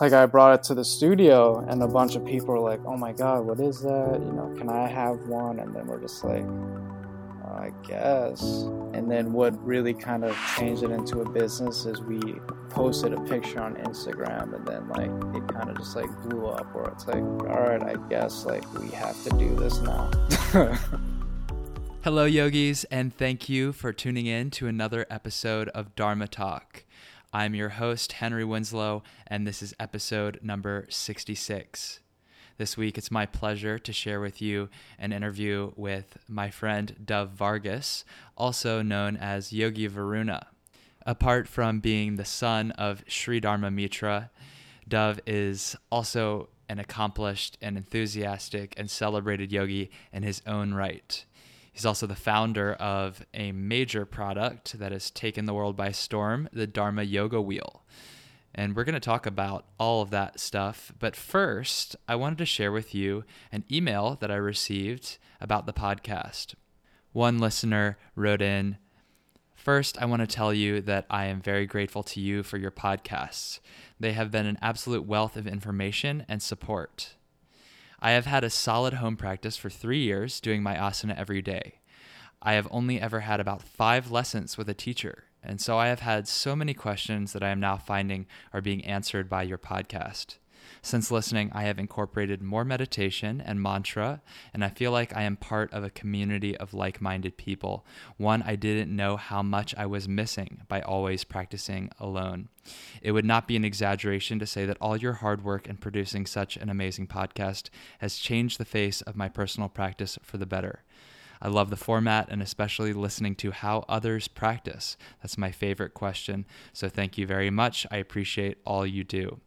like I brought it to the studio, and a bunch of people were like, "Oh my god, what is that? You know, can I have one?" And then we're just like, "I guess." And then what really kind of changed it into a business is we posted a picture on Instagram, and then like it kind of just like blew up. Where it's like, "All right, I guess like we have to do this now." Hello, yogis, and thank you for tuning in to another episode of Dharma Talk. I'm your host, Henry Winslow, and this is episode number 66. This week, it's my pleasure to share with you an interview with my friend Dov Vargas, also known as Yogi Varuna. Apart from being the son of Sri Dharma Mitra, Dov is also an accomplished and enthusiastic and celebrated yogi in his own right. He's also the founder of a major product that has taken the world by storm, the Dharma Yoga Wheel. And we're going to talk about all of that stuff. But first, I wanted to share with you an email that I received about the podcast. One listener wrote in First, I want to tell you that I am very grateful to you for your podcasts. They have been an absolute wealth of information and support. I have had a solid home practice for three years doing my asana every day. I have only ever had about five lessons with a teacher, and so I have had so many questions that I am now finding are being answered by your podcast. Since listening, I have incorporated more meditation and mantra, and I feel like I am part of a community of like minded people, one I didn't know how much I was missing by always practicing alone. It would not be an exaggeration to say that all your hard work in producing such an amazing podcast has changed the face of my personal practice for the better. I love the format and especially listening to how others practice. That's my favorite question. So thank you very much. I appreciate all you do.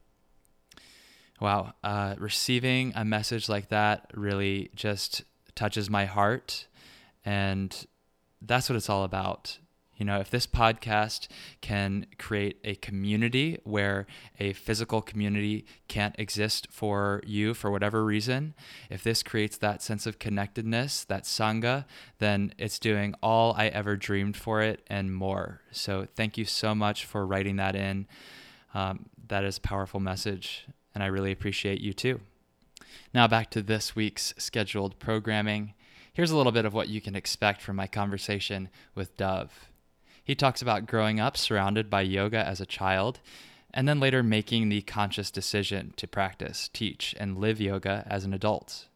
Wow, uh, receiving a message like that really just touches my heart. And that's what it's all about. You know, if this podcast can create a community where a physical community can't exist for you for whatever reason, if this creates that sense of connectedness, that Sangha, then it's doing all I ever dreamed for it and more. So thank you so much for writing that in. Um, that is a powerful message and I really appreciate you too. Now, back to this week's scheduled programming. Here's a little bit of what you can expect from my conversation with Dov. He talks about growing up surrounded by yoga as a child, and then later making the conscious decision to practice, teach, and live yoga as an adult.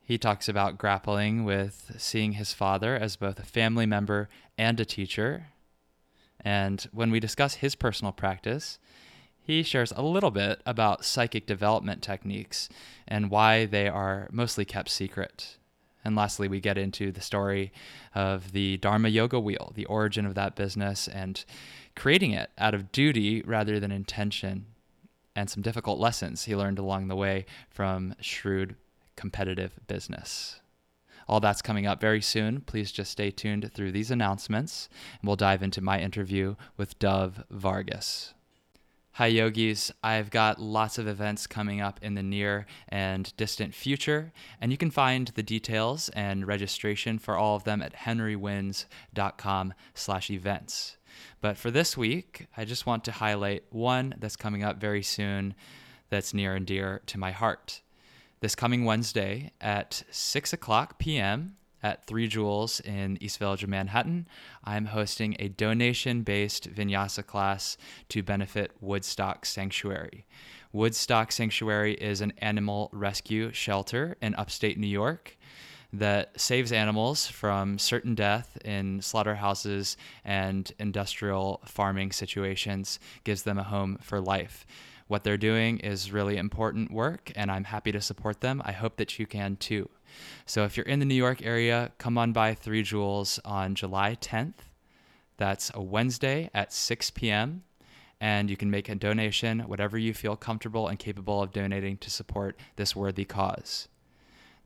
He talks about grappling with seeing his father as both a family member and a teacher. And when we discuss his personal practice, he shares a little bit about psychic development techniques and why they are mostly kept secret. And lastly, we get into the story of the Dharma Yoga Wheel, the origin of that business, and creating it out of duty rather than intention, and some difficult lessons he learned along the way from shrewd competitive business. All that's coming up very soon. Please just stay tuned through these announcements, and we'll dive into my interview with Dov Vargas. Hi, yogis. I've got lots of events coming up in the near and distant future, and you can find the details and registration for all of them at henrywins.com slash events. But for this week, I just want to highlight one that's coming up very soon that's near and dear to my heart. This coming Wednesday at 6 o'clock p.m., at Three Jewels in East Village of Manhattan, I'm hosting a donation based vinyasa class to benefit Woodstock Sanctuary. Woodstock Sanctuary is an animal rescue shelter in upstate New York that saves animals from certain death in slaughterhouses and industrial farming situations, gives them a home for life. What they're doing is really important work, and I'm happy to support them. I hope that you can too. So if you're in the New York area, come on by Three Jewels on July 10th. That's a Wednesday at 6 p.m. And you can make a donation, whatever you feel comfortable and capable of donating to support this worthy cause.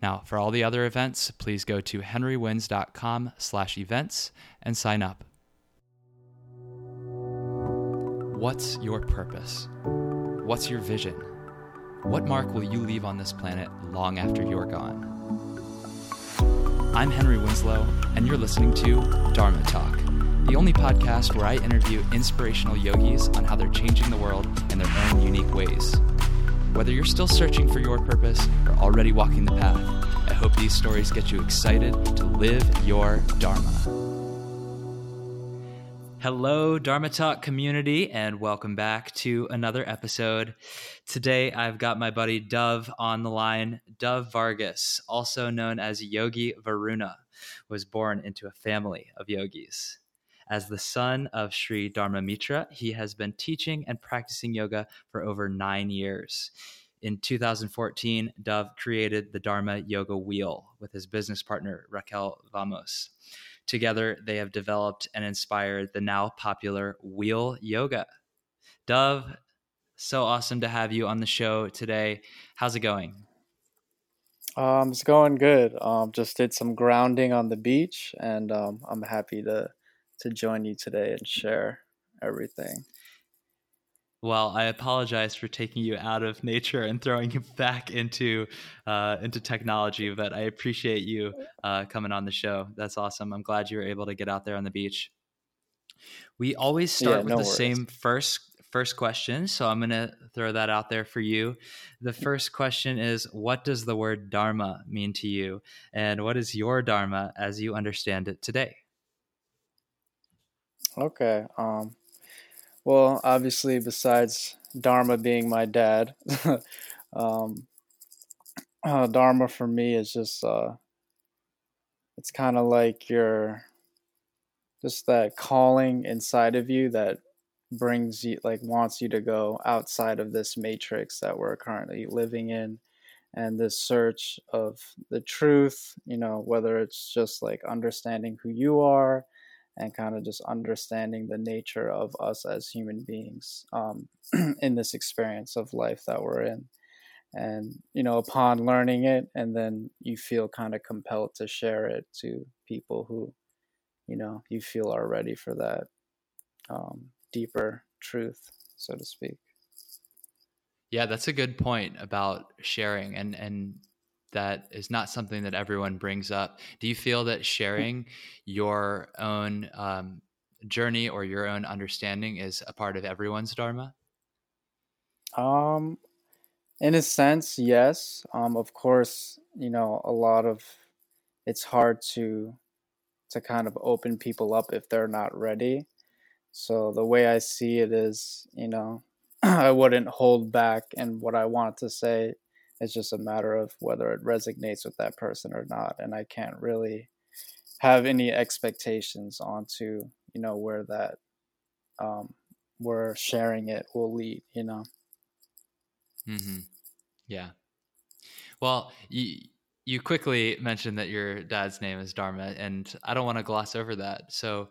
Now, for all the other events, please go to henrywins.com slash events and sign up. What's your purpose? What's your vision? What mark will you leave on this planet long after you're gone? I'm Henry Winslow, and you're listening to Dharma Talk, the only podcast where I interview inspirational yogis on how they're changing the world in their own unique ways. Whether you're still searching for your purpose or already walking the path, I hope these stories get you excited to live your Dharma. Hello, Dharma Talk community, and welcome back to another episode. Today, I've got my buddy Dov on the line. Dov Vargas, also known as Yogi Varuna, was born into a family of yogis. As the son of Sri Dharma Mitra, he has been teaching and practicing yoga for over nine years. In 2014, Dov created the Dharma Yoga Wheel with his business partner, Raquel Vamos. Together, they have developed and inspired the now popular Wheel Yoga. Dov, so awesome to have you on the show today. How's it going? Um, it's going good. Um, just did some grounding on the beach, and um, I'm happy to to join you today and share everything. Well, I apologize for taking you out of nature and throwing you back into uh, into technology, but I appreciate you uh, coming on the show. That's awesome. I'm glad you were able to get out there on the beach. We always start yeah, with no the worries. same first first question, so I'm going to throw that out there for you. The first question is what does the word dharma mean to you and what is your dharma as you understand it today? Okay. Um, well, obviously, besides Dharma being my dad, um, uh, Dharma for me is just uh, it's kind of like your just that calling inside of you that brings you like wants you to go outside of this matrix that we're currently living in. And this search of the truth you know whether it's just like understanding who you are and kind of just understanding the nature of us as human beings um, in this experience of life that we're in. And, you know, upon learning it, and then you feel kind of compelled to share it to people who, you know, you feel are ready for that um, deeper truth, so to speak. Yeah, that's a good point about sharing and and that is not something that everyone brings up. Do you feel that sharing your own um, journey or your own understanding is a part of everyone's dharma? Um, in a sense, yes. Um, of course, you know, a lot of it's hard to to kind of open people up if they're not ready. So the way I see it is, you know, I wouldn't hold back in what I want to say it's just a matter of whether it resonates with that person or not. And I can't really have any expectations onto, you know, where that, um, where sharing it will lead, you know? Mm-hmm. Yeah. Well, you, you quickly mentioned that your dad's name is Dharma, and I don't want to gloss over that. So,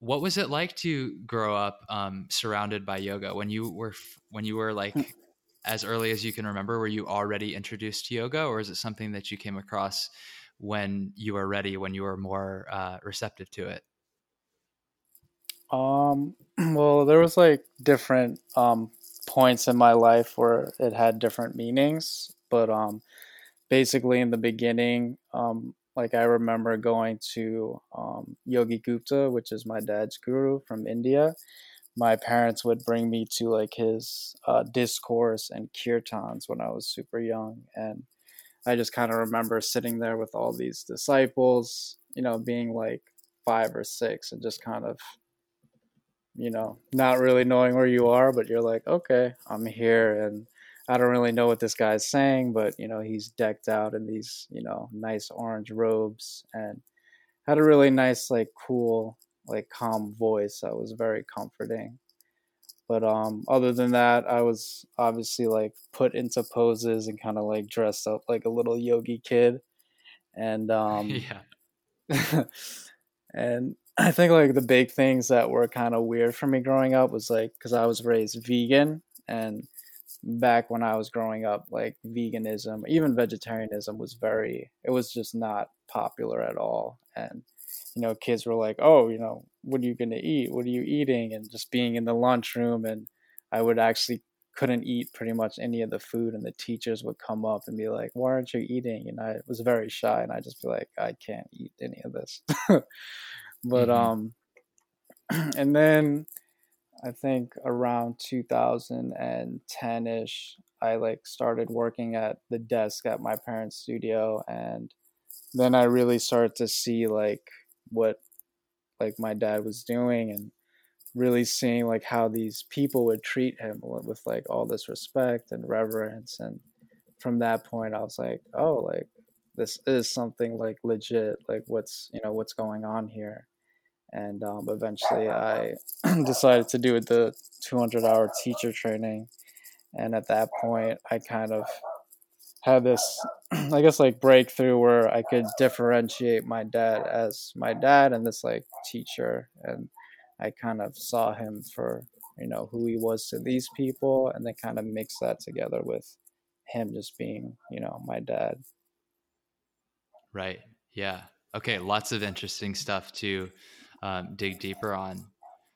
what was it like to grow up um, surrounded by yoga when you were when you were like as early as you can remember were you already introduced to yoga or is it something that you came across when you were ready when you were more uh, receptive to it? Um well there was like different um points in my life where it had different meanings but um basically in the beginning um like i remember going to um, yogi gupta which is my dad's guru from india my parents would bring me to like his uh, discourse and kirtans when I was super young, and I just kind of remember sitting there with all these disciples, you know, being like five or six, and just kind of, you know, not really knowing where you are, but you're like, okay, I'm here, and I don't really know what this guy's saying, but you know, he's decked out in these, you know, nice orange robes and had a really nice, like, cool like calm voice that was very comforting. But um other than that i was obviously like put into poses and kind of like dressed up like a little yogi kid. And um yeah. and i think like the big things that were kind of weird for me growing up was like because i was raised vegan and back when i was growing up like veganism even vegetarianism was very it was just not popular at all. And you know, kids were like, "Oh, you know, what are you going to eat? What are you eating?" And just being in the lunchroom, and I would actually couldn't eat pretty much any of the food, and the teachers would come up and be like, "Why aren't you eating?" And I was very shy, and I just be like, "I can't eat any of this." but mm-hmm. um, and then I think around 2010 ish, I like started working at the desk at my parents' studio, and then I really started to see like what like my dad was doing and really seeing like how these people would treat him with like all this respect and reverence. And from that point I was like oh like this is something like legit like what's you know what's going on here. And um, eventually I decided to do the 200 hour teacher training. And at that point I kind of had this I guess like breakthrough where I could differentiate my dad as my dad and this like teacher. And I kind of saw him for you know who he was to these people and then kind of mix that together with him just being you know my dad. Right. Yeah. Okay lots of interesting stuff to um, dig deeper on.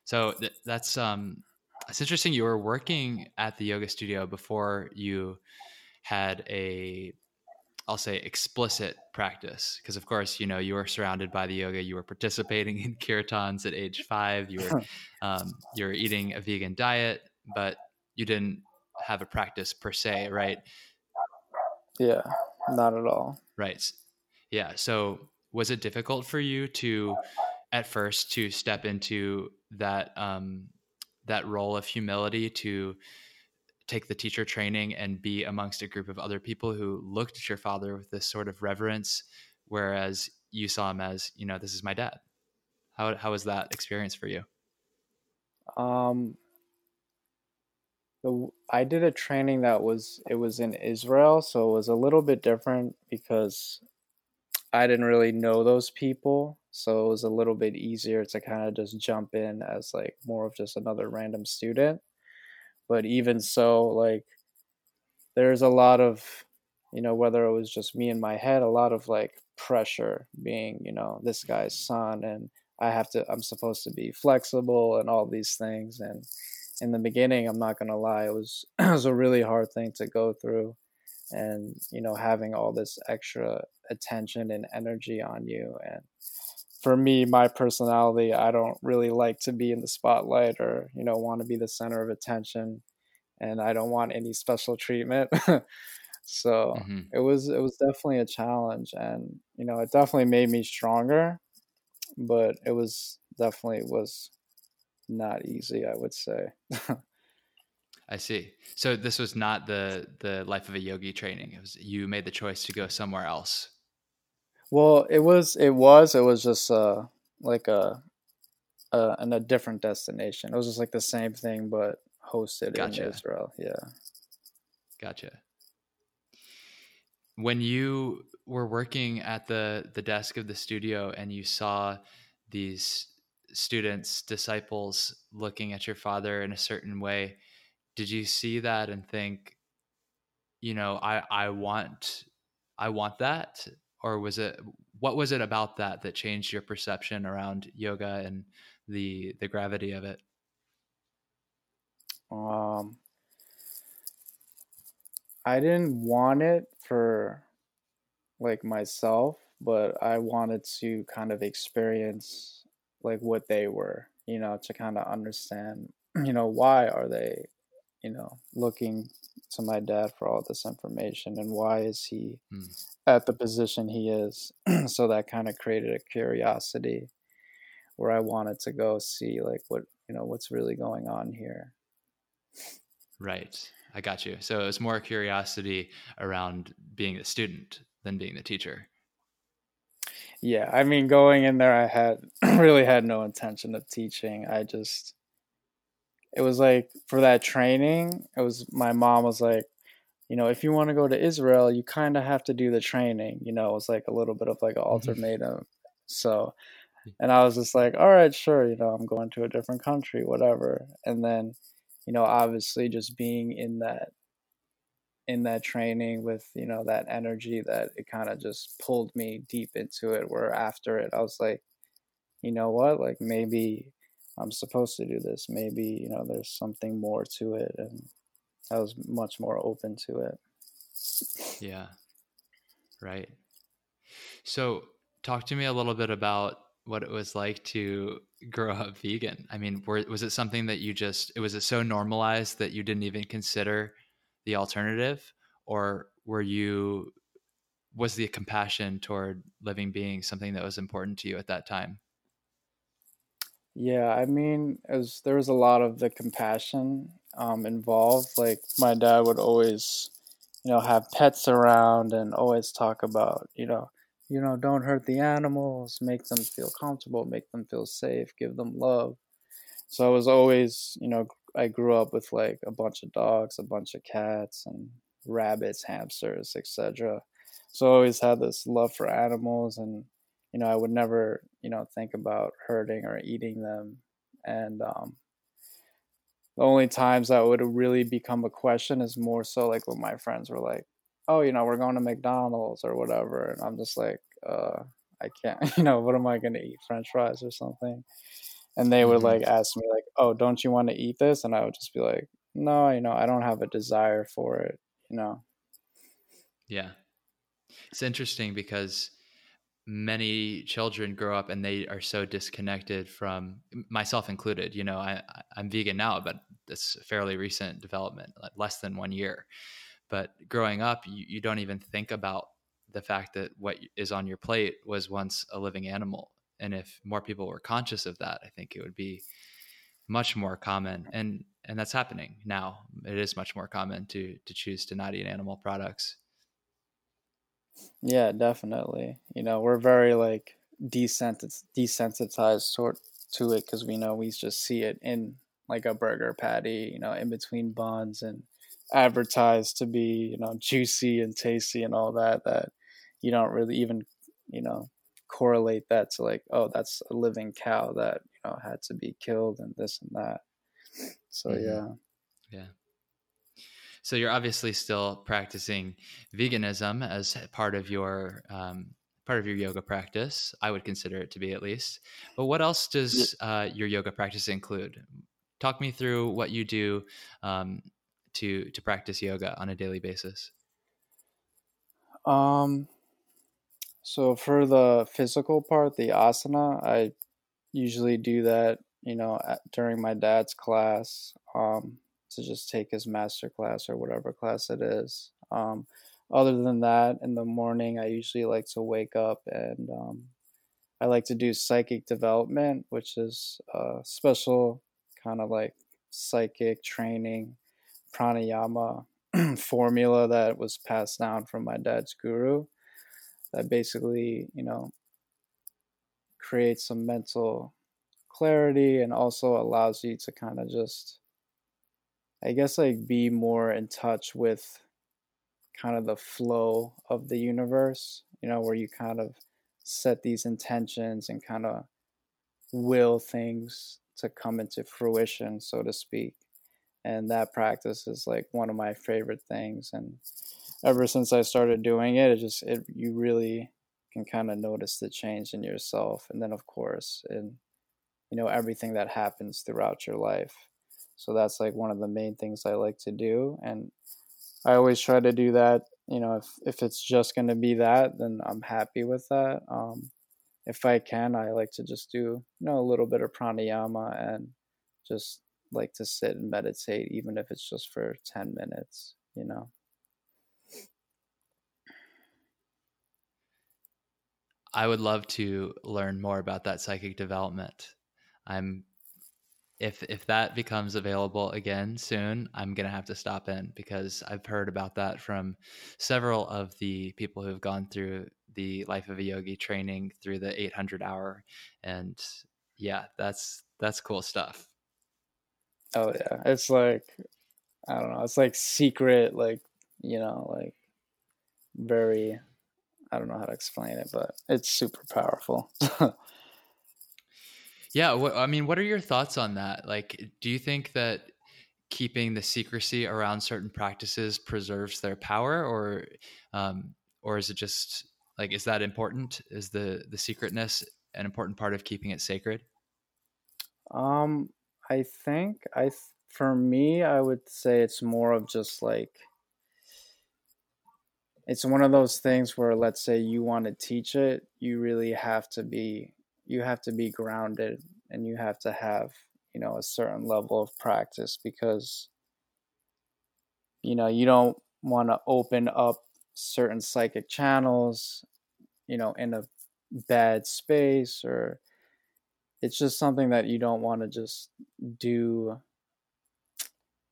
So th- that's um it's interesting you were working at the yoga studio before you had a I'll say explicit practice. Because of course you know you were surrounded by the yoga you were participating in kirtans at age five you were um, you were eating a vegan diet but you didn't have a practice per se right? Yeah not at all. Right yeah so was it difficult for you to at first to step into that um, that role of humility to take the teacher training and be amongst a group of other people who looked at your father with this sort of reverence, whereas you saw him as, you know, this is my dad. How how was that experience for you? Um, the I did a training that was it was in Israel, so it was a little bit different because I didn't really know those people, so it was a little bit easier to kind of just jump in as like more of just another random student but even so like there's a lot of you know whether it was just me in my head a lot of like pressure being you know this guy's son and i have to i'm supposed to be flexible and all these things. And in the beginning i'm not going to lie it was it was a really hard thing to go through. And you know having all this extra attention and energy on you and for me, my personality, I don't really like to be in the spotlight or, you know, want to be the center of attention and I don't want any special treatment. so mm-hmm. it was it was definitely a challenge and you know, it definitely made me stronger, but it was definitely was not easy, I would say. I see. So this was not the the life of a yogi training. It was you made the choice to go somewhere else. Well, it was it was it was just uh like a uh in a different destination. It was just like the same thing but hosted gotcha. in Israel. Yeah. Gotcha. When you were working at the the desk of the studio and you saw these students, disciples looking at your father in a certain way, did you see that and think, you know, I I want I want that? Or was it what was it about that that changed your perception around yoga and the the gravity of it? Um i didn't want it for like myself but i wanted to kind of experience like what they were you know to kind of understand you know why are they you know looking to my dad for all this information and why is he mm. at the position he is. So that kind of created a curiosity where i wanted to go see like what you know what's really going on here. Right. I got you. So it was more curiosity around being a student than being the teacher. Yeah i mean going in there i had really had no intention of teaching. I just it was like for that training, it was my mom was like, you know, if you want to go to Israel, you kind of have to do the training. You know, it was like a little bit of like an mm-hmm. ultimatum. So, and I was just like, all right, sure, you know, I'm going to a different country, whatever. And then, you know, obviously just being in that in that training with, you know, that energy that it kind of just pulled me deep into it where after it I was like, you know what? Like maybe I'm supposed to do this. Maybe, you know, there's something more to it. And I was much more open to it. Yeah. Right. So, talk to me a little bit about what it was like to grow up vegan. I mean, were, was it something that you just it was it so normalized that you didn't even consider the alternative, or were you was the compassion toward living beings something that was important to you at that time? Yeah, I mean, as there was a lot of the compassion um, involved. Like my dad would always, you know, have pets around and always talk about, you know, you know, don't hurt the animals, make them feel comfortable, make them feel safe, give them love. So I was always, you know, I grew up with like a bunch of dogs, a bunch of cats, and rabbits, hamsters, etc. So I always had this love for animals, and you know, I would never, you know, think about hurting or eating them. And um, the only times that would really become a question is more so like when my friends were like, "Oh, you know, we're going to McDonald's or whatever," and I'm just like, uh, "I can't, you know, what am I going to eat? French fries or something?" and they would mm-hmm. like ask me like oh don't you want to eat this and i would just be like no you know i don't have a desire for it you know yeah it's interesting because many children grow up and they are so disconnected from myself included you know i i'm vegan now but it's a fairly recent development less than one year. But growing up you, you don't even think about the fact that what is on your plate was once a living animal. And if more people were conscious of that i think it would be much more common. And and that's happening now. It is much more common to to choose to not eat animal products yeah definitely you know we're very like desensitized sort to it because we know we just see it in like a burger patty you know in between buns and advertised to be you know juicy and tasty and all that that you don't really even you know correlate that to like, oh, that's a living cow that you know had to be killed and this and that. So mm-hmm. yeah, yeah. So you're obviously still practicing veganism as part of your um, part of your yoga practice. I would consider it to be at least. But what else does uh, your yoga practice include? Talk me through what you do um, to to practice yoga on a daily basis. Um, so for the physical part, the asana, I usually do that, you know, at, during my dad's class um, to just take his master class or whatever class it is. Um, other than that, in the morning, I usually like to wake up and um, I like to do psychic development, which is a special kind of like psychic training pranayama formula that was passed down from my dad's guru that basically, you know, creates some mental clarity and also allows you to kind of just, I guess, like be more in touch with kind of the flow of the universe, you know, where you kind of set these intentions and kind of will things to come into fruition, so to speak. And that practice is like one of my favorite things. And ever since I started doing it, it just it you really can kind of notice the change in yourself, and then of course in you know everything that happens throughout your life. So that's like one of the main things I like to do, and I always try to do that. You know, if if it's just going to be that, then I'm happy with that. Um, if I can, I like to just do you know a little bit of pranayama and just like to sit and meditate, even if it's just for ten minutes. You know. I would love to learn more about that psychic development. I'm if if that becomes available again soon, I'm gonna have to stop in because I've heard about that from several of the people who've gone through the life of a yogi training through the 800 hour, and yeah, that's that's cool stuff. Oh yeah, it's like I don't know, it's like secret, like you know, like very I don't know how to explain it, but it's super powerful. yeah, wh- I mean, what are your thoughts on that? Like, do you think that keeping the secrecy around certain practices preserves their power, or, um, or is it just like is that important? Is the the secretness an important part of keeping it sacred? Um, I think I for me, I would say it's more of just like it's one of those things where let's say you want to teach it you really have to be you have to be grounded and you have to have you know a certain level of practice because you know you don't want to open up certain psychic channels you know in a bad space or it's just something that you don't want to just do.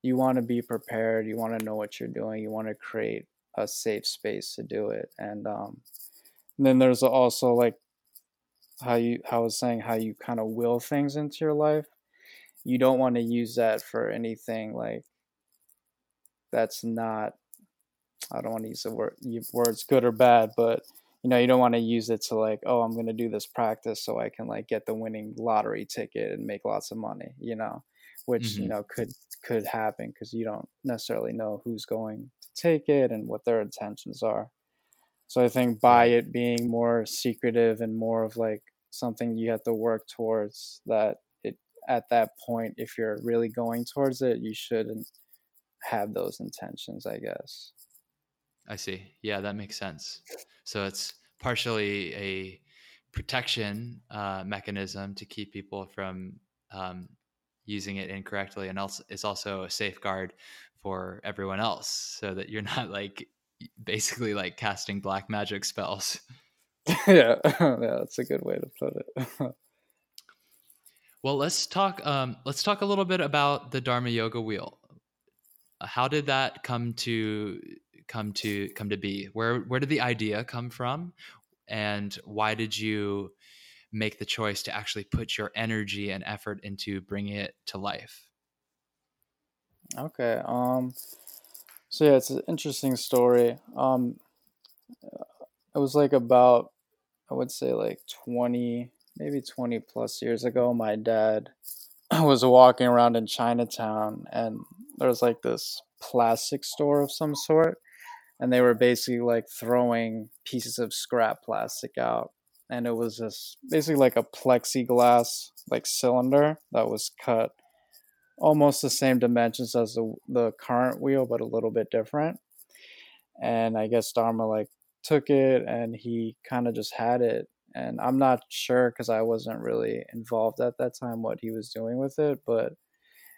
You want to be prepared you want to know what you're doing you want to create a safe space to do it and um and then there's also like how you how I was saying how you kind of will things into your life you don't want to use that for anything like that's not I don't want to use the word words good or bad, but you know, you don't want to use it to like, oh, I'm going to do this practice so I can like get the winning lottery ticket and make lots of money, you know, which mm-hmm. you know could could happen because you don't necessarily know who's going to take it and what their intentions are. So I think by it being more secretive and more of like something you have to work towards that it at that point if you're really going towards it, you shouldn't have those intentions, I guess. I see. Yeah, that makes sense. So it's partially a protection uh, mechanism to keep people from um, using it incorrectly, and also it's also a safeguard for everyone else, so that you're not like basically like casting black magic spells. yeah, yeah, that's a good way to put it. well, let's talk. Um, let's talk a little bit about the Dharma Yoga wheel. How did that come to come to come to be? Where where did the idea come from, and why did you make the choice to actually put your energy and effort into bringing it to life? Okay. Um. So yeah, it's an interesting story. Um, it was like about, I would say like twenty, maybe twenty plus years ago. My dad was walking around in Chinatown, and there was like this plastic store of some sort and they were basically like throwing pieces of scrap plastic out and it was just basically like a plexiglass like cylinder that was cut almost the same dimensions as the the current wheel but a little bit different and i guess dharma like took it and he kind of just had it and i'm not sure because i wasn't really involved at that time what he was doing with it but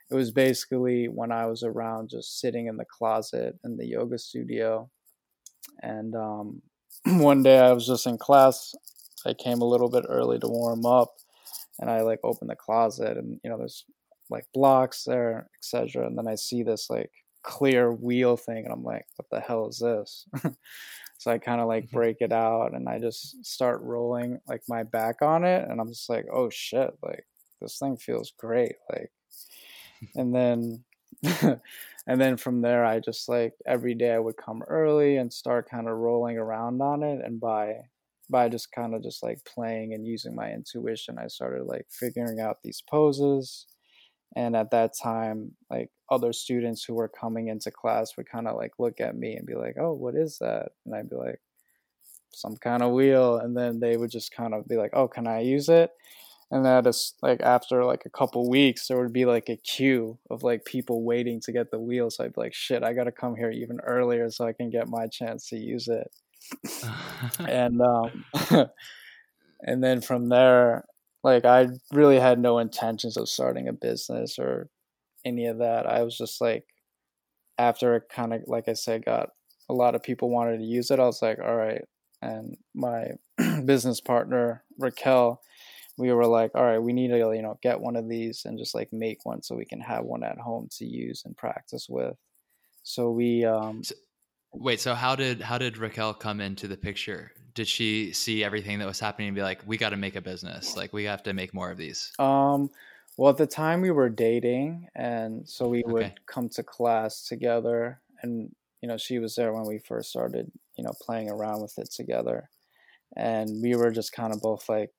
it was basically when I was around just sitting in the closet in the yoga studio. And um, one day I was just in class. I came a little bit early to warm up and I like opened the closet and you know there's like blocks there, etc. And then I see this like clear wheel thing and I'm like, what the hell is this? so I kind of like mm-hmm. break it out and I just start rolling like my back on it and I'm just like, oh shit, like this thing feels great. Like and then and then from there i just like every day i would come early and start kind of rolling around on it and by by just kind of just like playing and using my intuition i started like figuring out these poses and at that time like other students who were coming into class would kind of like look at me and be like oh what is that? And i'd be like some kind of wheel and then they would just kind of be like oh can i use it? And that is like after like a couple weeks there would be like a queue of like people waiting to get the wheel so i'd be like shit i gotta come here even earlier so i can get my chance to use it. And um and then from there like i really had no intentions of starting a business or any of that i was just like after it kind of like i said got a lot of people wanted to use it i was like all right and my business partner raquel we were like, all right, we need to you know get one of these and just like make one so we can have one at home to use and practice with. So we um so, wait, so how did how did Raquel come into the picture? Did she see everything that was happening and be like, we got to make a business, like we have to make more of these? Um, well, at the time we were dating, and so we would okay. come to class together, and you know she was there when we first started, you know, playing around with it together, and we were just kind of both like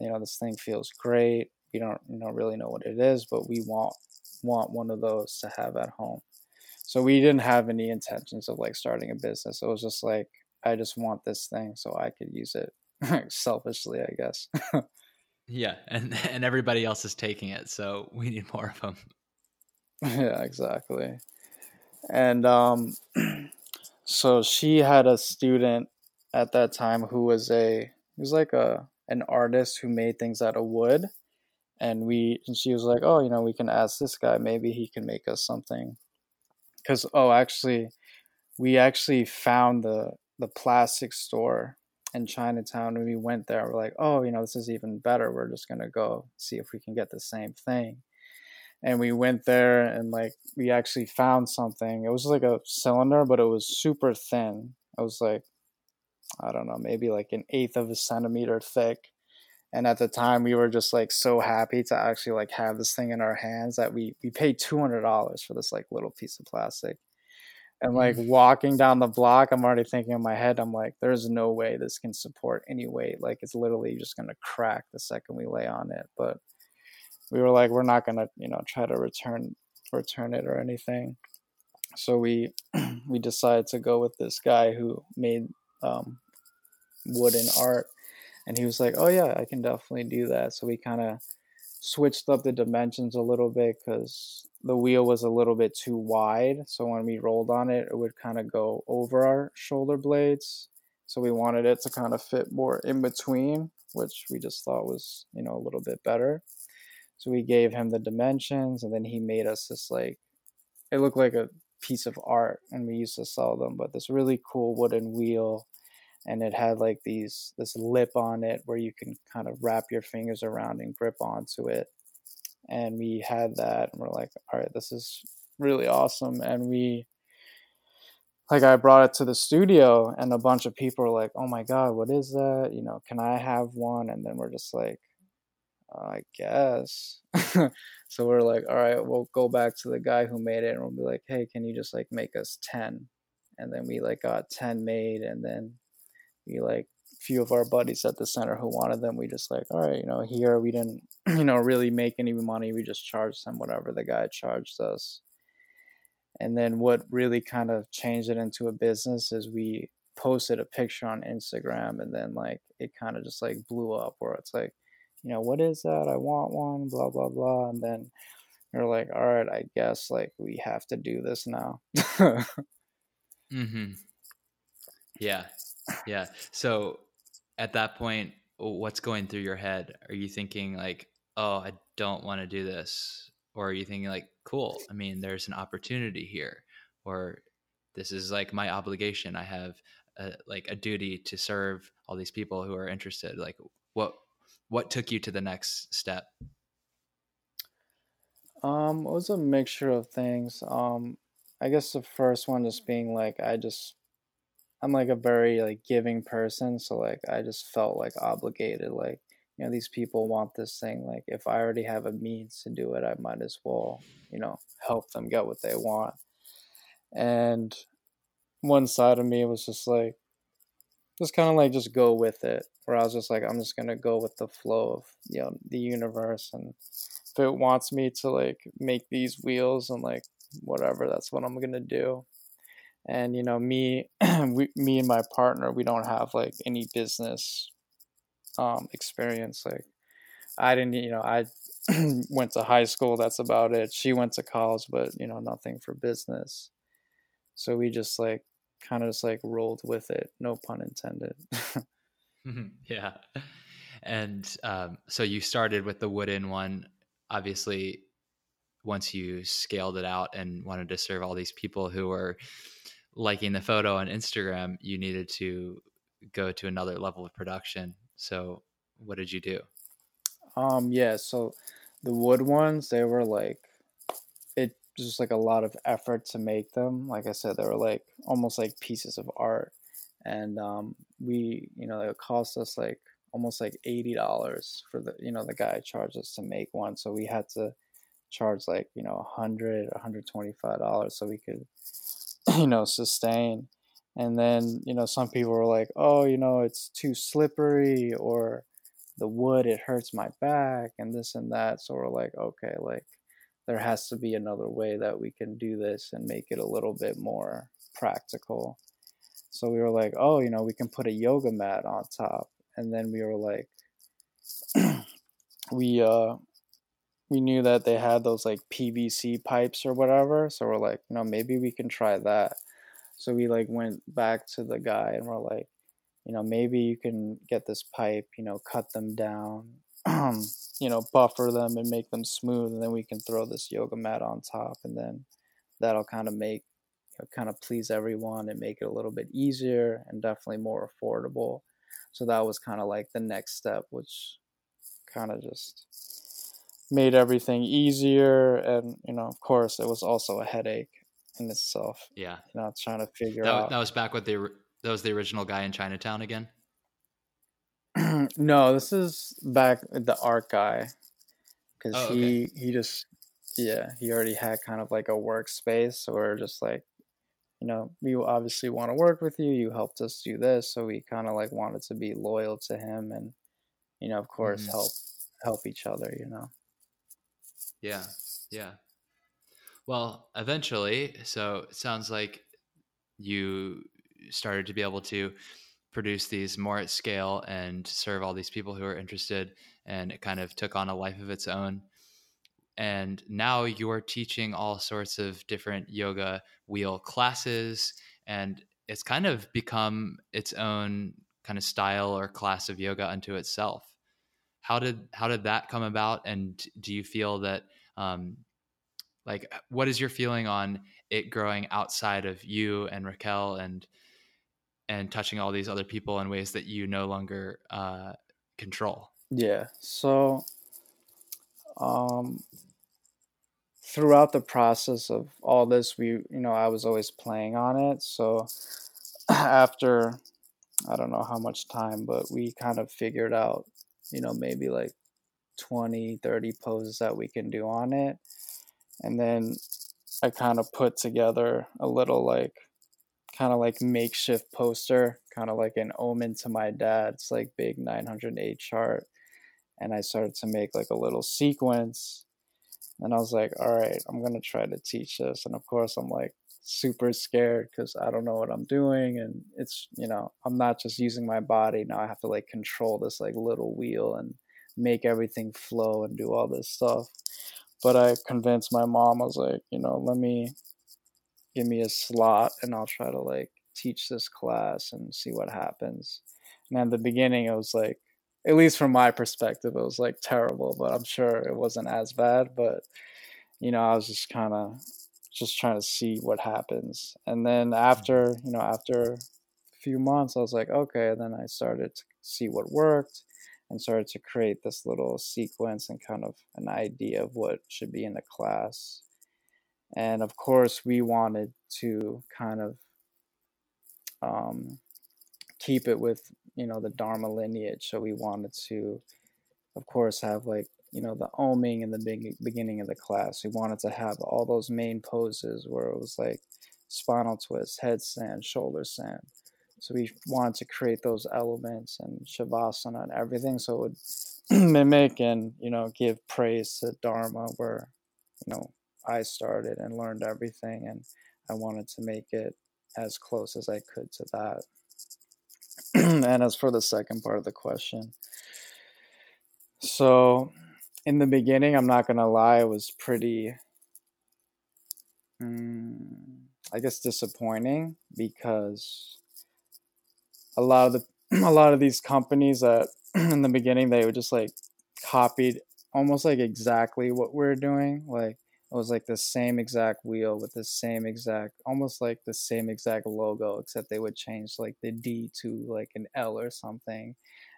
you know this thing feels great we don't you know really know what it is but we want want one of those to have at home so we didn't have any intentions of like starting a business. It was just like i just want this thing so i could use it selfishly i guess. Yeah and and everybody else is taking it so we need more of them yeah exactly. And um so she had a student at that time who was a he was like a an artist who made things out of wood and we and she was like oh you know we can ask this guy. Maybe he can make us something because oh actually we actually found the the plastic store in chinatown when we went there we're like oh you know this is even better. We're just gonna go see if we can get the same thing. And we went there and like we actually found something. It was like a cylinder but it was super thin. It was like i don't know maybe like an eighth of a centimeter thick and at the time we were just like so happy to actually like have this thing in our hands that we we paid $200 for this like little piece of plastic. And like mm. walking down the block i'm already thinking in my head i'm like there's no way this can support any weight like it's literally just going to crack the second we lay on it. But we were like we're not going to you know try to return return it or anything. So we we decided to go with this guy who made um, wooden art and he was like oh yeah i can definitely do that. So we kind of switched up the dimensions a little bit because the wheel was a little bit too wide so when we rolled on it it would kind of go over our shoulder blades. So we wanted it to kind of fit more in between which we just thought was you know a little bit better. So we gave him the dimensions and then he made us this like it looked like a piece of art and we used to sell them but this really cool wooden wheel and it had like these this lip on it where you can kind of wrap your fingers around and grip onto it and we had that and we're like all right this is really awesome and we like I brought it to the studio and a bunch of people were like, "Oh my god, what is that? You know, can I have one?" And then we're just like, "I guess." so we're like, "All right, we'll go back to the guy who made it and we'll be like, "Hey, can you just like make us 10?" And then we like got 10 made and then we like few of our buddies at the center who wanted them. We just like all right you know here we didn't you know really make any money. We just charged them whatever the guy charged us. And then what really kind of changed it into a business is we posted a picture on instagram and then like it kind of just like blew up where it's like you know what is that? I want one blah blah blah. And then you're like all right i guess like we have to do this now. Mm-hmm. Yeah yeah. So at that point, what's going through your head? Are you thinking like, "Oh, I don't want to do this," or are you thinking like, "Cool, I mean, there's an opportunity here," or "This is like my obligation. I have a, like a duty to serve all these people who are interested." Like, what what took you to the next step? Um, it was a mixture of things. Um, I guess the first one just being like I just I'm like a very like giving person, so like I just felt like obligated. Like you know, these people want this thing. Like if I already have a means to do it, I might as well you know help them get what they want. And one side of me was just like, just kind of like just go with it. Where I was just like, I'm just gonna go with the flow of you know the universe, and if it wants me to like make these wheels and like whatever, that's what I'm gonna do and you know me we, me and my partner we don't have like any business um experience like i didn't you know i went to high school that's about it. She went to college but you know nothing for business. So we just like kind of just like rolled with it no pun intended. Yeah. And um, so you started with the wooden one obviously once you scaled it out and wanted to serve all these people who were liking the photo on Instagram, you needed to go to another level of production. So, what did you do? Um, yeah, so the wood ones, they were like, it just like a lot of effort to make them. Like I said, they were like almost like pieces of art. And um, we, you know, it cost us like almost like $80 for the, you know, the guy charged us to make one. So we had to charge like, you know, 100 $125 so we could you know, sustain. And then, you know, some people were like, oh, you know, it's too slippery or the wood, it hurts my back and this and that. So we're like, okay, like there has to be another way that we can do this and make it a little bit more practical. So we were like, oh, you know, we can put a yoga mat on top. And then we were like, we, uh, we knew that they had those like PVC pipes or whatever. So we're like, no, maybe we can try that. So we like went back to the guy and we're like, you know, maybe you can get this pipe, you know, cut them down, you know, buffer them and make them smooth, and then we can throw this yoga mat on top, and then that'll kind of make, kind of please everyone and make it a little bit easier and definitely more affordable. So that was kind of like the next step, which kind of just made everything easier, and you know, of course, it was also a headache in itself. Yeah, you know, trying to figure that, out. That was back with the that was the original guy in Chinatown again. no, this is back with the art guy because Oh, he he just yeah he already had kind of like a workspace or just like you know we obviously want to work with you you helped us do this so we kind of like wanted to be loyal to him and you know of course Mhm. help help each other you know Yeah, yeah. Well, eventually, so it sounds like you started to be able to produce these more at scale and serve all these people who are interested, and it kind of took on a life of its own. And now you're teaching all sorts of different yoga wheel classes, and it's kind of become its own kind of style or class of yoga unto itself. How did how did that come about? And do you feel that um, like what is your feeling on it growing outside of you and Raquel and and touching all these other people in ways that you no longer uh, control? yeah so um throughout the process of all this we you know i was always playing on it so after i don't know how much time but we kind of figured out you know maybe like 20 30 poses that we can do on it. And then i kind of put together a little like kind of like makeshift poster kind of like an omen to my dad's like big 908 chart. And i started to make like a little sequence. And I was like, all right, I'm gonna try to teach this. And of course, I'm like super scared because I don't know what I'm doing, and it's you know I'm not just using my body now. I have to like control this like little wheel and make everything flow and do all this stuff. But I convinced my mom. I was like, you know, let me give me a slot, and I'll try to like teach this class and see what happens. And at the beginning, it was like at least from my perspective, it was like terrible, but I'm sure it wasn't as bad. But you know, I was just kind of just trying to see what happens. And then after, you know, after a few months, I was like, okay. And then I started to see what worked and started to create this little sequence and kind of an idea of what should be in the class. And of course, we wanted to kind of um, keep it with you know the dharma lineage so we wanted to of course have like you know the oming in the big, beginning of the class. We wanted to have all those main poses where it was like spinal twist headstand shoulder stand so we wanted to create those elements and shavasana and everything. So it would mimic and you know give praise to dharma where you know i started and learned everything and i wanted to make it as close as i could to that. And as for the second part of the question, so in the beginning, I'm not gonna lie, it was pretty, mm, I guess, disappointing because a lot of the a lot of these companies that in the beginning they would just like copied almost like exactly what we're doing, like it was like the same exact wheel with the same exact almost like the same exact logo except they would change like the d to like an l or something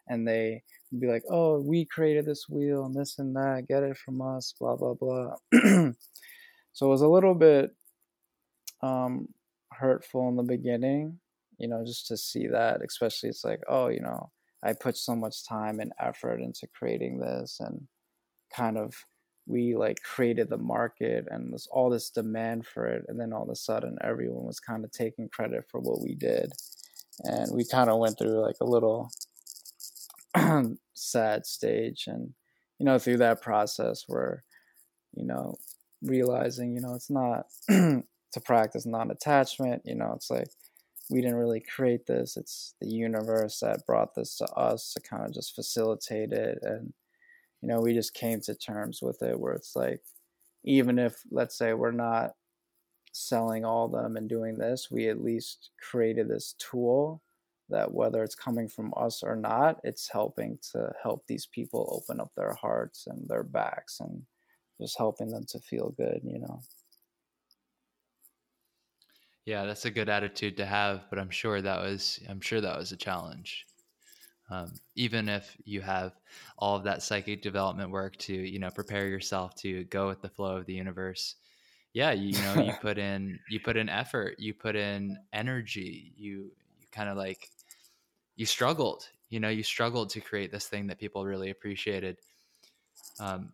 and they would be like oh we created this wheel and this and that get it from us blah blah blah. So it was a little bit um hurtful in the beginning you know just to see that especially it's like oh you know i put so much time and effort into creating this and kind of we like created the market and there's all this demand for it and then all of a sudden everyone was kind of taking credit for what we did. And we kind of went through like a little sad stage and you know through that process we're you know realizing you know it's not to practice non-attachment you know it's like we didn't really create this it's the universe that brought this to us to kind of just facilitate it and you know, we just came to terms with it where it's like, even if, let's say, we're not selling all of them and doing this, we at least created this tool that whether it's coming from us or not, it's helping to help these people open up their hearts and their backs and just helping them to feel good, you know. Yeah, that's a good attitude to have, but I'm sure that was I'm sure that was a challenge. Um, even if you have all of that psychic development work to you know prepare yourself to go with the flow of the universe, yeah, you, you know you put in you put in effort, you put in energy, you you kind of like you struggled, you know, you struggled to create this thing that people really appreciated. Um,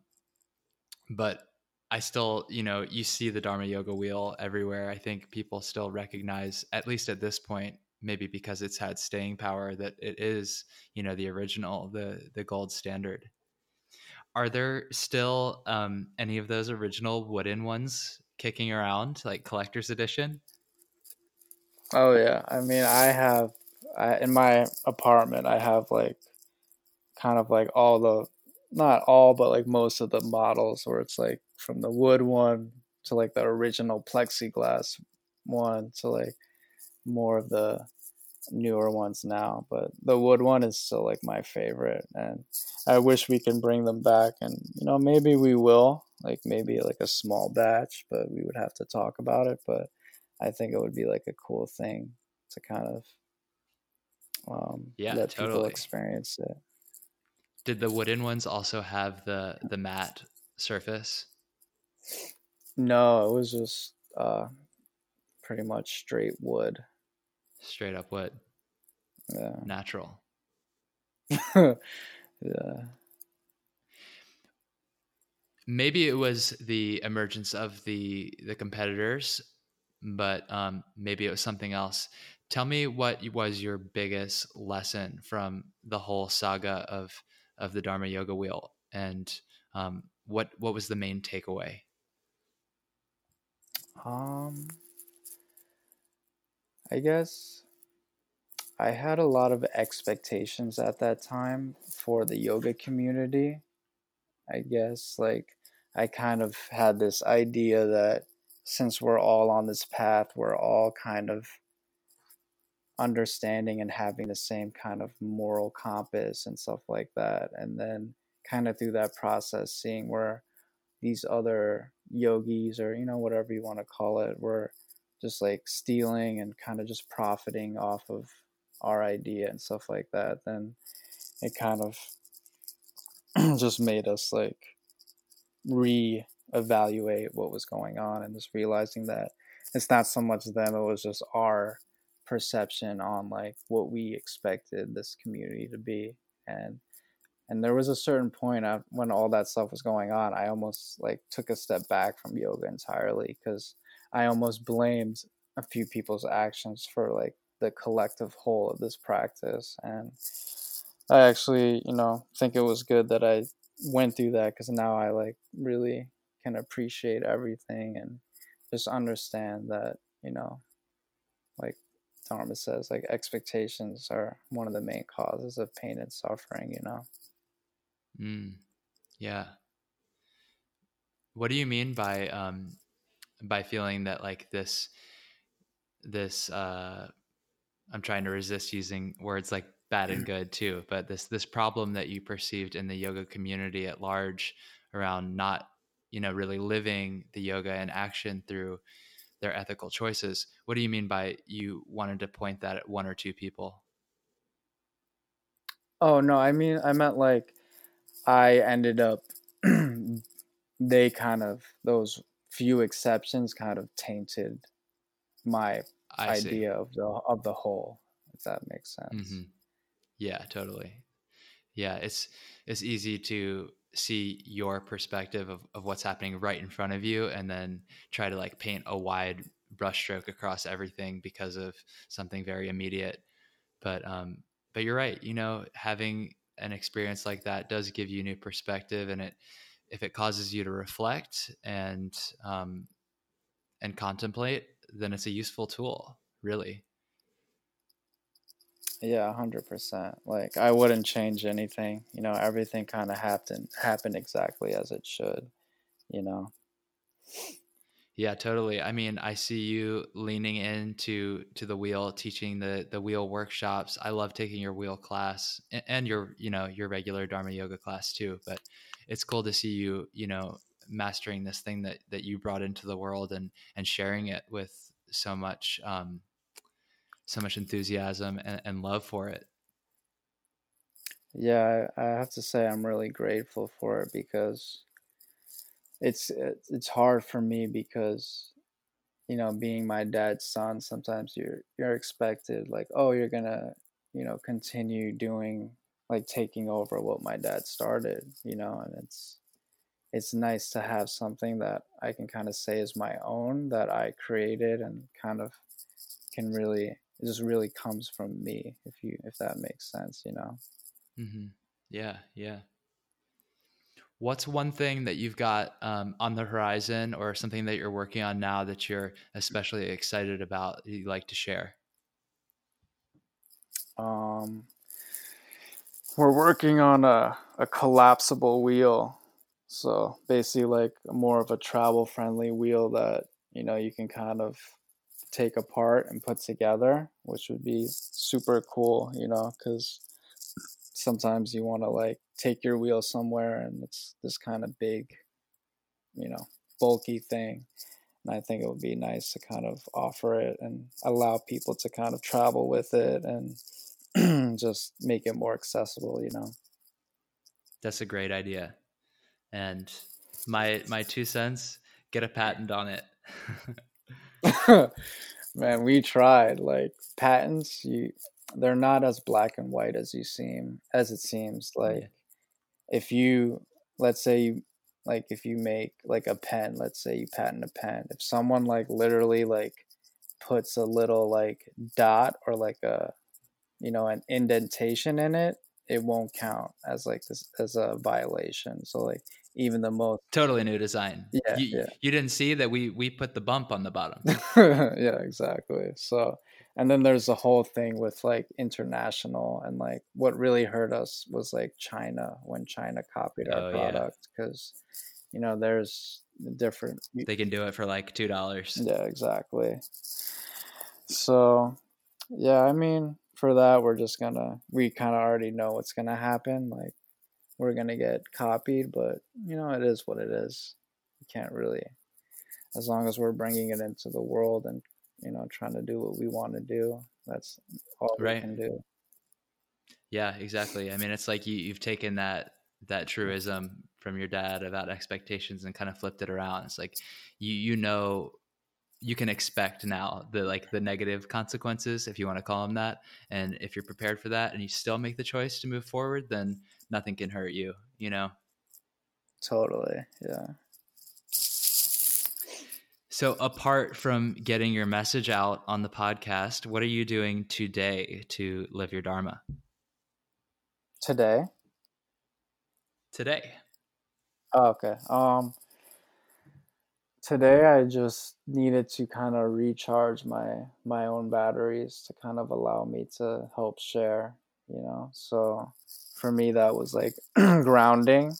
but I still, you know, you see the Dharma Yoga wheel everywhere. I think people still recognize, at least at this point, maybe because it's had staying power, that it is, you know, the original, the the gold standard. Are there still um, any of those original wooden ones kicking around, like collector's edition? Oh yeah, I mean, I have I, in my apartment. I have like kind of like all the not all, but like most of the models where it's like from the wood one to like the original plexiglass one to like more of the newer ones now. But the wood one is still like my favorite, and I wish we can bring them back. And you know, maybe we will, like maybe like a small batch, but we would have to talk about it. But I think it would be like a cool thing to kind of um, yeah, let totally. people experience it. Did the wooden ones also have the the matte surface? No, it was just uh, pretty much straight wood. Straight up wood. Yeah. Natural. yeah. Maybe it was the emergence of the the competitors, but um, maybe it was something else. Tell me what was your biggest lesson from the whole saga of of the Dharma Yoga Wheel, and um, what what was the main takeaway? Um, I guess I had a lot of expectations at that time for the yoga community. I guess like I kind of had this idea that since we're all on this path, we're all kind of understanding and having the same kind of moral compass and stuff like that. And then kind of through that process, seeing where these other yogis or, you know, whatever you want to call it, were just like stealing and kind of just profiting off of our idea and stuff like that, then it kind of just made us like re-evaluate what was going on and just realizing that it's not so much them it was just our perception on like what we expected this community to be. And and there was a certain point of, when all that stuff was going on i almost like took a step back from yoga entirely because i almost blamed a few people's actions for like the collective whole of this practice. And i actually you know think it was good that i went through that because now i like really can appreciate everything and just understand that you know like Dharma says, like expectations are one of the main causes of pain and suffering, you know? Mm, yeah. What do you mean by, um, by feeling that like this, this, uh, I'm trying to resist using words like bad and good too, but this, this problem that you perceived in the yoga community at large around not, you know, really living the yoga in action through their ethical choices. What do you mean by you wanted to point that at one or two people? Oh no, I mean I meant like I ended up they kind of those few exceptions kind of tainted my I idea see. of the of the whole if that makes sense. Mm-hmm. Yeah, totally. Yeah, it's it's easy to see your perspective of, of what's happening right in front of you and then try to like paint a wide brushstroke across everything because of something very immediate. But um but you're right you know having an experience like that does give you new perspective and it if it causes you to reflect and um and contemplate then it's a useful tool really yeah, hundred percent. Like I wouldn't change anything. You know, everything kind of happened happened exactly as it should. You know. Yeah, totally. I mean, I see you leaning into to the wheel, teaching the the wheel workshops. I love taking your wheel class and, and your, you know, your regular Dharma yoga class too. But it's cool to see you, you know, mastering this thing that that you brought into the world and and sharing it with so much um so much enthusiasm and, and love for it. Yeah, I, I have to say I'm really grateful for it because it's it's hard for me because you know being my dad's son sometimes you're you're expected like oh you're gonna you know continue doing like taking over what my dad started you know and it's it's nice to have something that i can kind of say is my own that i created and kind of can really it just really comes from me if you if that makes sense you know mm-hmm. yeah yeah What's one thing that you've got um, on the horizon or something that you're working on now that you're especially excited about that you'd like to share? Um, we're working on a, a collapsible wheel. So basically, like more of a travel friendly wheel that you know you can kind of take apart and put together, which would be super cool, you know, because sometimes you want to like take your wheel somewhere and it's this kind of big, you know, bulky thing. And I think it would be nice to kind of offer it and allow people to kind of travel with it and just make it more accessible, you know. That's a great idea. And my my two cents, get a patent on it. Man, we tried. Like patents, you they're not as black and white as you seem as it seems like if you let's say you like if you make like a pen let's say you patent a pen if someone like literally like puts a little like dot or like a you know an indentation in it it won't count as like this as a violation so like even the most totally new design. Yeah you, yeah. you didn't see that we we put the bump on the bottom. Yeah exactly. So and then there's the whole thing with like international and like what really hurt us was like china when china copied our oh, product because yeah. you know there's different they can do it for like two dollars. Yeah exactly. So yeah i mean for that we're just gonna we kind of already know what's gonna happen like we're gonna get copied but you know it is what it is you can't really as long as we're bringing it into the world and you know, trying to do what we want to do. That's all right. we can do. Yeah, exactly. I mean, it's like you you've taken that that truism from your dad about expectations and kind of flipped it around. It's like you you know you can expect now the like the negative consequences if you want to call them that and if you're prepared for that and you still make the choice to move forward then nothing can hurt you you know totally yeah so, apart from getting your message out on the podcast, what are you doing today to live your Dharma? Today? Today. Oh, okay. Um, today I just needed to kind of recharge my my own batteries to kind of allow me to help share, you know. So for me that was like grounding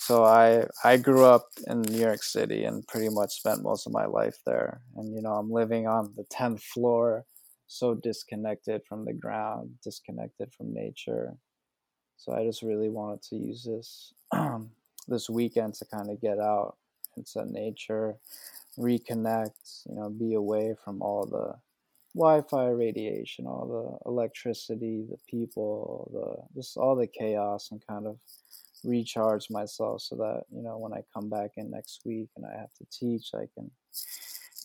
so I I grew up in New York City and pretty much spent most of my life there. And you know, I'm living on the 10th floor, so disconnected from the ground, disconnected from nature. So I just really wanted to use this this weekend to kind of get out into nature, reconnect, you know, be away from all the Wi-Fi radiation, all the electricity, the people, the just all the chaos and kind of recharge myself so that you know when I come back in next week and I have to teach, I can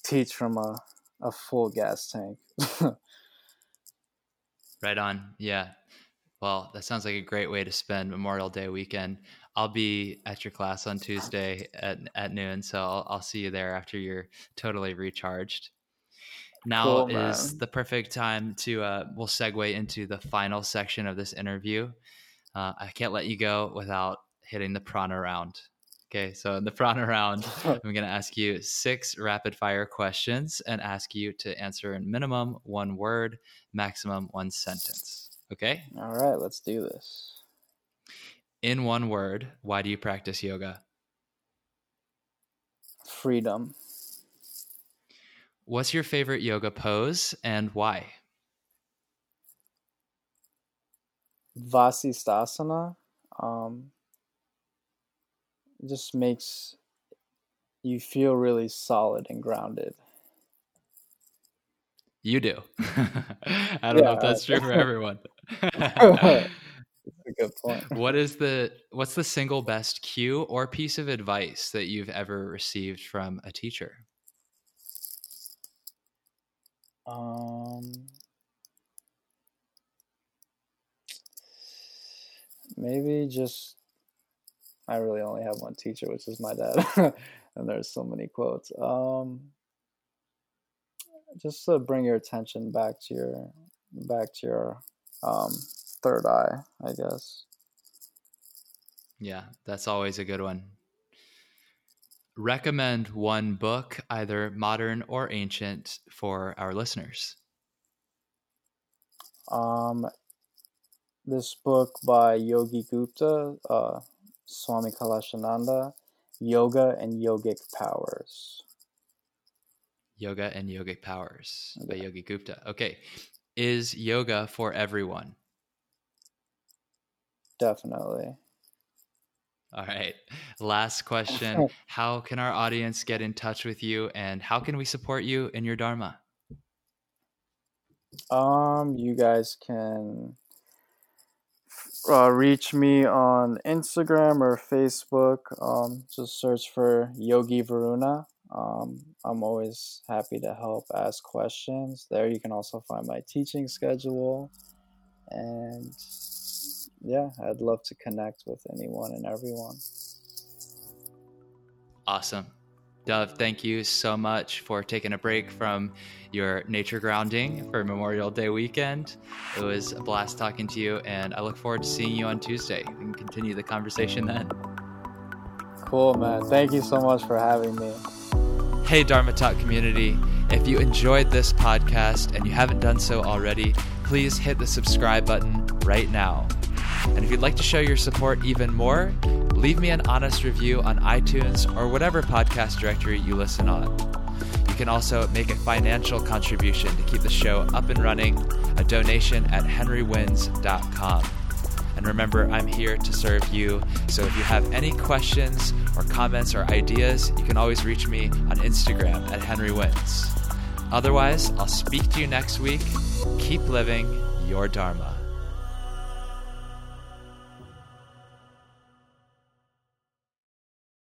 teach from a a full gas tank. right on. Yeah. Well, that sounds like a great way to spend Memorial Day weekend. I'll be at your class on Tuesday at, at noon, so I'll, I'll see you there after you're totally recharged. Now cool, is the perfect time to uh, we'll segue into the final section of this interview. Uh, I can't let you go without hitting the prana round. Okay, so in the prana round, I'm going to ask you six rapid fire questions and ask you to answer in minimum one word, maximum one sentence. Okay? All right, let's do this. In one word, why do you practice yoga? Freedom. What's your favorite yoga pose and why? Vasisthasana. Um, just makes you feel really solid and grounded. You do. I don't yeah, know if that's true for everyone. that's a good point. What is the what's the single best cue or piece of advice that you've ever received from a teacher? Um maybe just I really only have one teacher, which is my dad, and there's so many quotes. Um, just to bring your attention back to your back to your um, third eye, I guess. Yeah, that's always a good one. Recommend one book, either modern or ancient, for our listeners. Um, this book by Yogi Gupta, uh, Swami Kailashananda, Yoga and Yogic Powers. Yoga and Yogic Powers by Yogi Gupta. Okay. Is yoga for everyone? Definitely. All right. Last question. how can our audience get in touch with you and how can we support you in your Dharma? Um, you guys can uh, reach me on Instagram or Facebook. Um, just search for Yogi Varuna. Um, I'm always happy to help ask questions. There you can also find my teaching schedule. And yeah, I'd love to connect with anyone and everyone. Awesome. Dov, thank you so much for taking a break from your nature grounding for Memorial Day weekend. It was a blast talking to you, and I look forward to seeing you on Tuesday. We can continue the conversation then. Cool, man. Thank you so much for having me. Hey, Dharma Talk community. If you enjoyed this podcast and you haven't done so already, please hit the subscribe button right now. And if you'd like to show your support even more, leave me an honest review on iTunes or whatever podcast directory you listen on. You can also make a financial contribution to keep the show up and running, a donation at henrywins.com. And remember, I'm here to serve you. So if you have any questions or comments or ideas, you can always reach me on Instagram at henrywins. Otherwise, I'll speak to you next week. Keep living your Dharma.